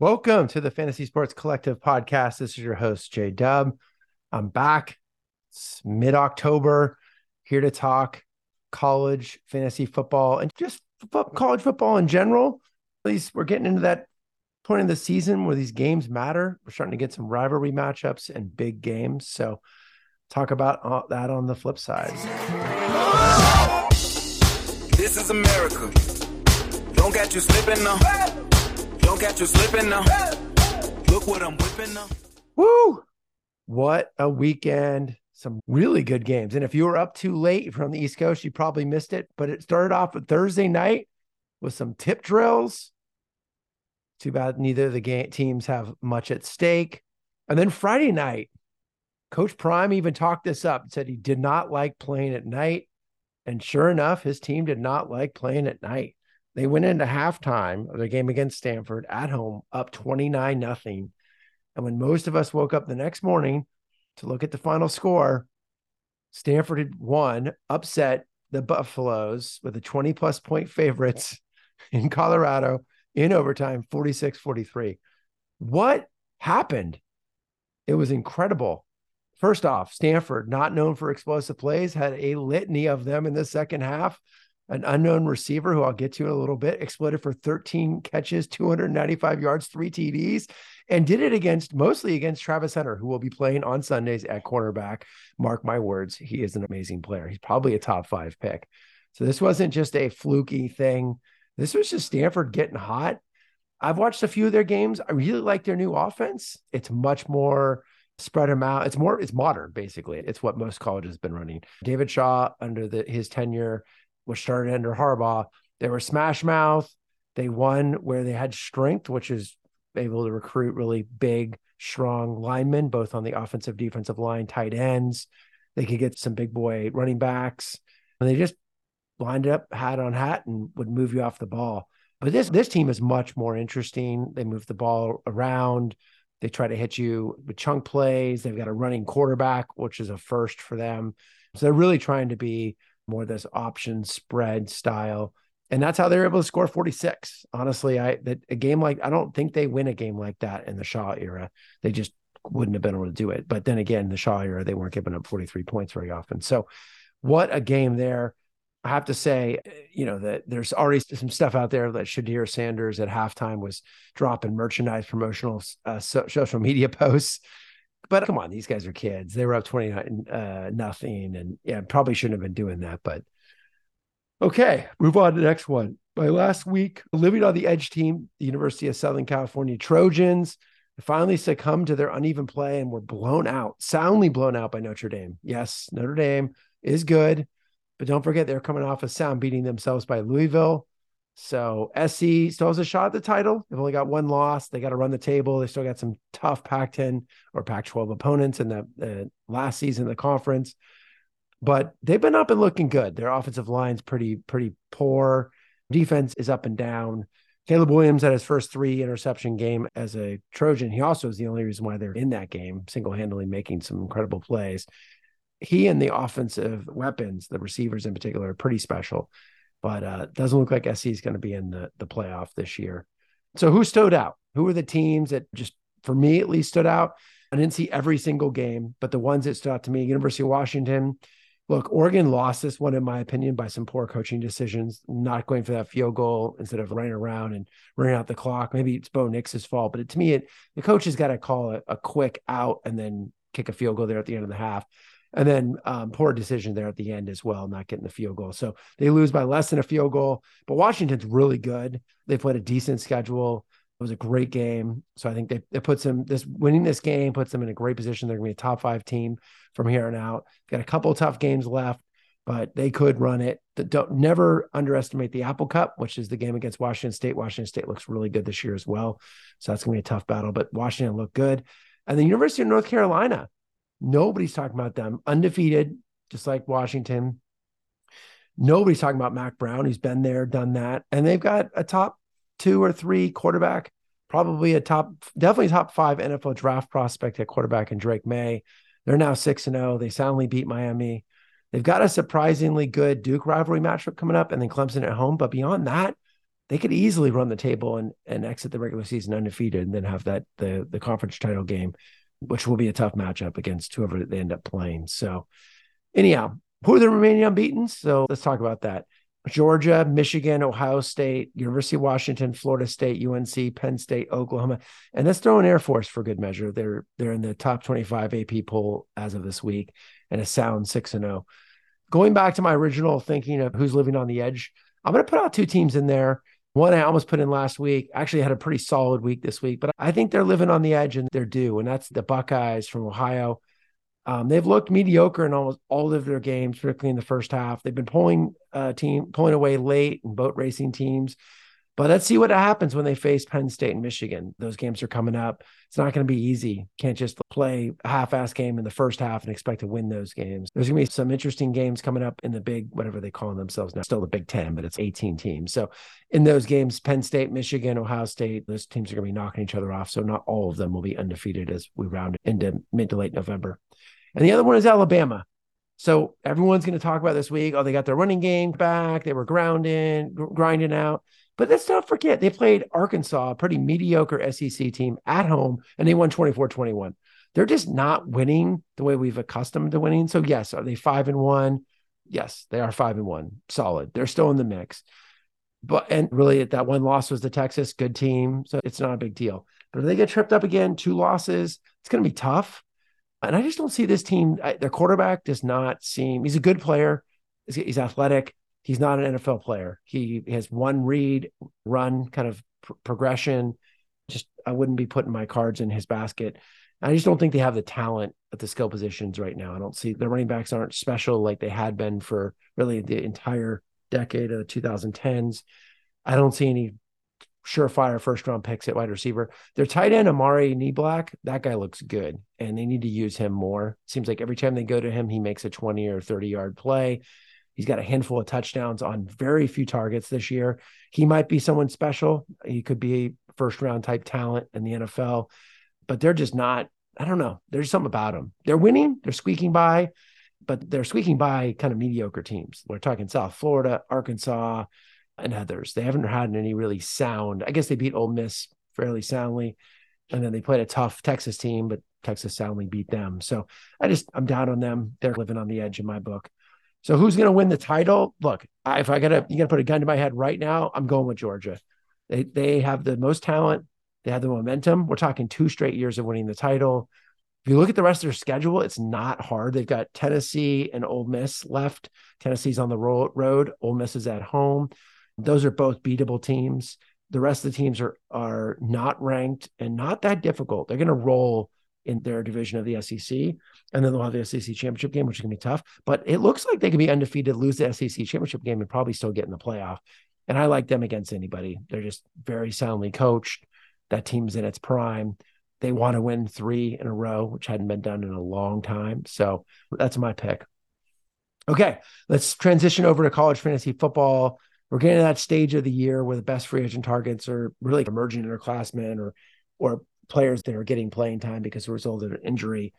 Welcome to the Fantasy Sports Collective podcast. This is your host, Jay Dub. I'm back. It's mid October, here to talk college fantasy football and just college football in general. At least we're getting into that point in the season where these games matter. We're starting to get some rivalry matchups and big games. So, talk about that on the flip side. This is America. Don't get you slipping now. Don't catch you slipping now. Look what I'm whipping now. Woo! What a weekend. Some really good games. And if you were up too late from the East Coast, you probably missed it. But it started off with Thursday night with some tip drills. Too bad neither of the game teams have much at stake. And then Friday night, Coach Prime even talked this up and said he did not like playing at night. And sure enough, his team did not like playing at night. They went into halftime of their game against Stanford at home up 29 nothing. And when most of us woke up the next morning to look at the final score, Stanford had won, upset the Buffaloes with the 20 plus point favorites in Colorado in overtime, 46 43. What happened? It was incredible. First off, Stanford, not known for explosive plays, had a litany of them in the second half an unknown receiver who I'll get to in a little bit, exploded for 13 catches, 295 yards, three TDs, and did it against mostly against Travis Hunter, who will be playing on Sundays at cornerback. Mark my words, he is an amazing player. He's probably a top five pick. So this wasn't just a fluky thing. This was just Stanford getting hot. I've watched a few of their games. I really like their new offense. It's much more spread them out. It's more, it's modern, basically. It's what most colleges have been running. David Shaw, under the, his tenure, was started under Harbaugh. They were smash mouth. They won where they had strength, which is able to recruit really big, strong linemen, both on the offensive, defensive line, tight ends. They could get some big boy running backs, and they just lined up hat on hat and would move you off the ball. But this this team is much more interesting. They move the ball around. They try to hit you with chunk plays. They've got a running quarterback, which is a first for them. So they're really trying to be more this option spread style. And that's how they're able to score 46. Honestly, I that a game like I don't think they win a game like that in the Shaw era. They just wouldn't have been able to do it. But then again, the Shaw era, they weren't giving up 43 points very often. So what a game there. I have to say, you know, that there's already some stuff out there that Shedeur Sanders at halftime was dropping merchandise promotional uh, social media posts but come on, these guys are kids. They were up 29 uh, nothing. And yeah, probably shouldn't have been doing that. But okay, move on to the next one. My last week, living on the edge team, the University of Southern California Trojans finally succumbed to their uneven play and were blown out, soundly blown out by Notre Dame. Yes, Notre Dame is good, but don't forget they're coming off a sound beating themselves by Louisville. So SC still has a shot at the title. They've only got one loss. They got to run the table. They still got some tough Pac-10 or Pac-12 opponents in the uh, last season of the conference, but they've been up and looking good. Their offensive line's pretty pretty poor. Defense is up and down. Caleb Williams had his first three interception game as a Trojan. He also is the only reason why they're in that game, single handedly making some incredible plays. He and the offensive weapons, the receivers in particular, are pretty special but uh, doesn't look like SC is going to be in the, the playoff this year. So who stood out? Who were the teams that just, for me at least, stood out? I didn't see every single game, but the ones that stood out to me, University of Washington. Look, Oregon lost this one, in my opinion, by some poor coaching decisions, not going for that field goal instead of running around and running out the clock. Maybe it's Bo Nix's fault, but it, to me, it, the coach has got to call a, a quick out and then kick a field goal there at the end of the half. And then um, poor decision there at the end as well, not getting the field goal. So they lose by less than a field goal. But Washington's really good. They played a decent schedule. It was a great game. So I think they it puts them this winning this game puts them in a great position. They're gonna be a top five team from here on out. Got a couple tough games left, but they could run it. Don't never underestimate the Apple Cup, which is the game against Washington State. Washington State looks really good this year as well. So that's gonna be a tough battle. But Washington looked good. And the University of North Carolina Nobody's talking about them. Undefeated, just like Washington. Nobody's talking about Mack Brown, who's been there, done that. And they've got a top two or three quarterback, probably a top, definitely top five NFL draft prospect at quarterback in Drake Maye. They're now 6 and 0. They soundly beat Miami. They've got a surprisingly good Duke rivalry matchup coming up and then Clemson at home. But beyond that, they could easily run the table and and exit the regular season undefeated, and then have that the the conference title game, which will be a tough matchup against whoever they end up playing. So, anyhow, who are the remaining unbeaten? So let's talk about that. Georgia, Michigan, Ohio State, University of Washington, Florida State, UNC, Penn State, Oklahoma, and let's throw in Air Force for good measure. They're they're in the top 25 AP poll as of this week and a sound 6 and 0. Going back to my original thinking of who's living on the edge, I'm going to put out two teams in there. One I almost put in last week. Actually had a pretty solid week this week, but I think they're living on the edge and they're due, and that's the Buckeyes from Ohio. Um, they've looked mediocre in almost all of their games, particularly in the first half. They've been pulling uh, team pulling away late and boat racing teams. But let's see what happens when they face Penn State and Michigan. Those games are coming up. It's not going to be easy. Can't just play a half-ass game in the first half and expect to win those games. There's going to be some interesting games coming up in the big, whatever they call themselves now, still the Big Ten, but it's 18 teams. So in those games, Penn State, Michigan, Ohio State, those teams are going to be knocking each other off. So not all of them will be undefeated as we round into mid to late November. And the other one is Alabama. So everyone's going to talk about this week. Oh, they got their running game back. They were grounding, grinding out. But let's not forget, they played Arkansas, a pretty mediocre SEC team at home, and they won 24 21. They're just not winning the way we've accustomed to winning. So, yes, are they five and one? Yes, they are five and one. Solid. They're still in the mix. But, and really, that one loss was the Texas, good team. So it's not a big deal. But if they get tripped up again, two losses, it's going to be tough. And I just don't see this team. Their quarterback does not seem, he's a good player. He's athletic. He's not an NFL player. He has one read, run kind of pr- progression. Just, I wouldn't be putting my cards in his basket. I just don't think they have the talent at the skill positions right now. I don't see the running backs aren't special like they had been for really the entire decade of the 2010s. I don't see any surefire first round picks at wide receiver. Their tight end, Amari Niblack, that guy looks good and they need to use him more. Seems like every time they go to him, he makes a 20 or 30 yard play. He's got a handful of touchdowns on very few targets this year. He might be someone special. He could be a first round type talent in the NFL, but they're just not. I don't know. There's something about them. They're winning, they're squeaking by, but they're squeaking by kind of mediocre teams. We're talking South Florida, Arkansas, and others. They haven't had any really sound. I guess they beat Ole Miss fairly soundly, and then they played a tough Texas team, but Texas soundly beat them. So I just I'm down on them. They're living on the edge in my book. So who's going to win the title? Look, I, if I gotta you gotta put a gun to my head right now, I'm going with Georgia. They they have the most talent. They have the momentum. We're talking two straight years of winning the title. If you look at the rest of their schedule, it's not hard. They've got Tennessee and Ole Miss left. Tennessee's on the road. Ole Miss is at home. Those are both beatable teams. The rest of the teams are are not ranked and not that difficult. They're going to roll in their division of the SEC, and then they'll have the SEC championship game, which is going to be tough. But it looks like they could be undefeated, lose the SEC championship game, and probably still get in the playoff. And I like them against anybody. They're just very soundly coached. That team's in its prime. They want to win three in a row, which hadn't been done in a long time. So that's my pick. Okay, let's transition over to college fantasy football we're getting to that stage of the year where the best free agent targets are really emerging underclassmen or or players that are getting playing time because of a result of an injury.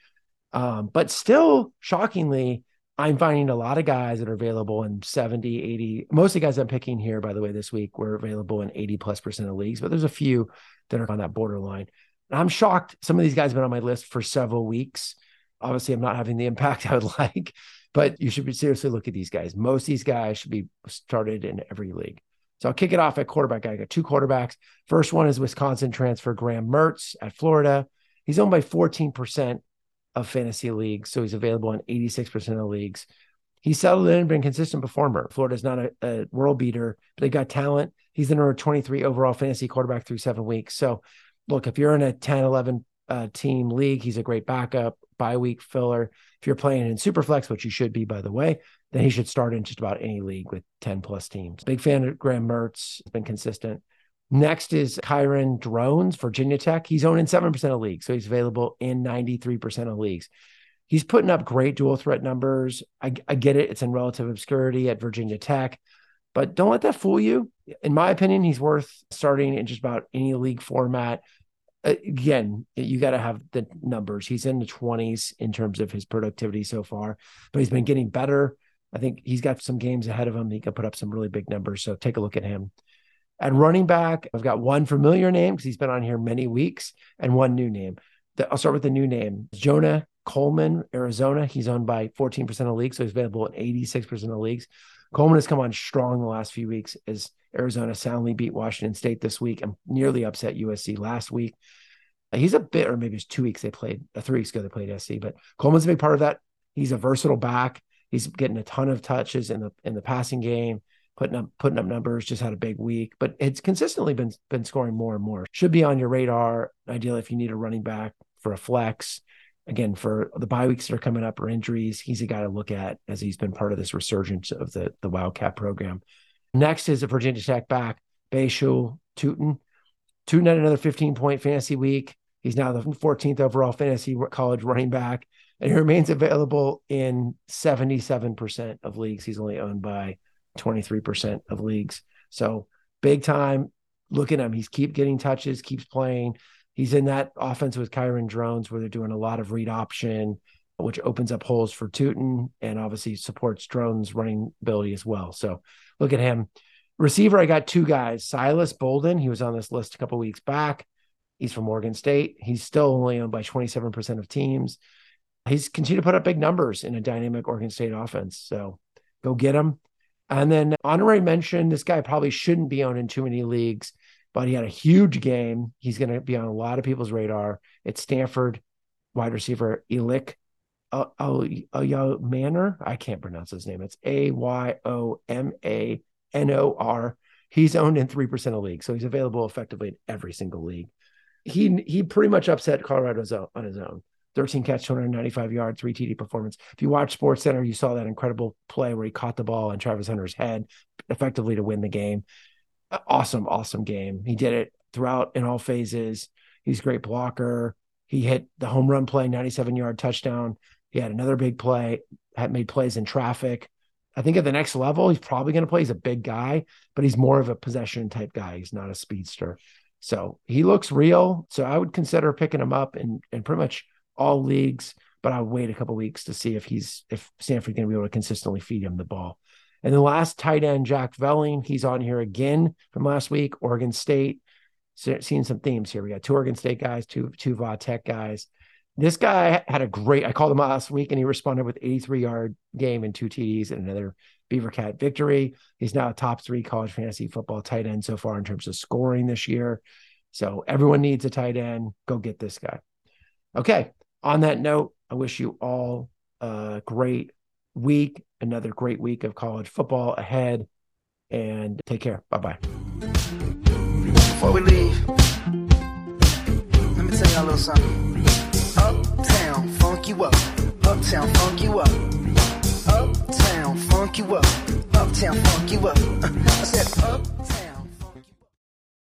Um, but still, shockingly, I'm finding a lot of guys that are available in 70, 80. Most of the guys I'm picking here, by the way, this week were available in 80 plus percent of leagues, but there's a few that are on that borderline. I'm shocked. Some of these guys have been on my list for several weeks. Obviously, I'm not having the impact I would like, but you should seriously look at these guys. Most of these guys should be started in every league. So I'll kick it off at quarterback. I got two quarterbacks. First one is Wisconsin transfer Graham Mertz at Florida. He's owned by 14% of fantasy leagues. So he's available in 86% of leagues. He's settled in and been consistent performer. Florida's not a, a world beater, but they got talent. He's the number 23 overall fantasy quarterback through seven weeks. So look, if you're in a 10, 11 uh, team league, he's a great backup, bye week filler. If you're playing in Superflex, which you should be, by the way, then he should start in just about any league with 10 plus teams. Big fan of Graham Mertz, has been consistent. Next is Kyron Drones, Virginia Tech. He's owned in 7% of leagues, so he's available in 93% of leagues. He's putting up great dual threat numbers. I, I get it, it's in relative obscurity at Virginia Tech, but don't let that fool you. In my opinion, he's worth starting in just about any league format again, you got to have the numbers. He's in the 20s in terms of his productivity so far, but he's been getting better. I think he's got some games ahead of him. He can put up some really big numbers. So take a look at him. At running back, I've got one familiar name because he's been on here many weeks and one new name. I'll start with the new name Jonah Coleman, Arizona. He's owned by 14% of leagues, so he's available in 86% of leagues. Coleman has come on strong the last few weeks as Arizona soundly beat Washington State this week and nearly upset USC last week. He's a bit, or maybe it's two weeks they played, uh, three weeks ago they played SC, but Coleman's a big part of that. He's a versatile back. He's getting a ton of touches in the in the passing game, putting up putting up numbers. Just had a big week, but it's consistently been been scoring more and more. Should be on your radar. Ideally, if you need a running back for a flex, again for the bye weeks that are coming up or injuries, he's a guy to look at as he's been part of this resurgence of the the Wildcat program. Next is a Virginia Tech back, Bhayshul Tuten. Tuten had another 15 point fantasy week. He's now the 14th overall fantasy college running back, and he remains available in 77% of leagues. He's only owned by 23% of leagues. So big time. Look at him. He's keep getting touches, keeps playing. He's in that offense with Kyron Drones where they're doing a lot of read option, which opens up holes for Tuten and obviously supports Drones running ability as well. So look at him. Receiver, I got two guys. Silas Bolden, he was on this list a couple weeks back. He's from Oregon State. He's still only owned by 27% of teams. He's continued to put up big numbers in a dynamic Oregon State offense. So go get him. And then honorary mention, this guy probably shouldn't be owned in too many leagues but he had a huge game. He's going to be on a lot of people's radar. It's Stanford wide receiver Elic Ayomanor. I can't pronounce his name. It's A Y O M A N O R. He's owned in 3% of leagues. So he's available effectively in every single league. He he pretty much upset Colorado's on his own. 13 catch, 295 yards, three TD performance. If you watch Sports Center, you saw that incredible play where he caught the ball on Travis Hunter's head effectively to win the game awesome, awesome game. He did it throughout in all phases. He's a great blocker. He hit the home run play, 97 yard touchdown. He had another big play, had made plays in traffic. I think at the next level, he's probably going to play. He's a big guy, but he's more of a possession type guy. He's not a speedster. So he looks real. So I would consider picking him up and, in pretty much all leagues, but I'll wait a couple weeks to see if he's if Stanford's going to be able to consistently feed him the ball. And the last tight end, Jack Velling, he's on here again from last week, Oregon State. So, seeing some themes here. We got two Oregon State guys, two two Va Tech guys. This guy had a great. I called him last week, and he responded with 83 yard game and two TDs and another Beaver Cat victory. He's now a top three college fantasy football tight end so far in terms of scoring this year. So everyone needs a tight end. Go get this guy. Okay. On that note, I wish you all a great week, another great week of college football ahead. And take care. Bye bye. Before we leave, let me tell y'all a little something. Uptown, funk you up. Uptown, funk you up. Uptown, funk you up. Uptown, funk you up. I said, Uptown.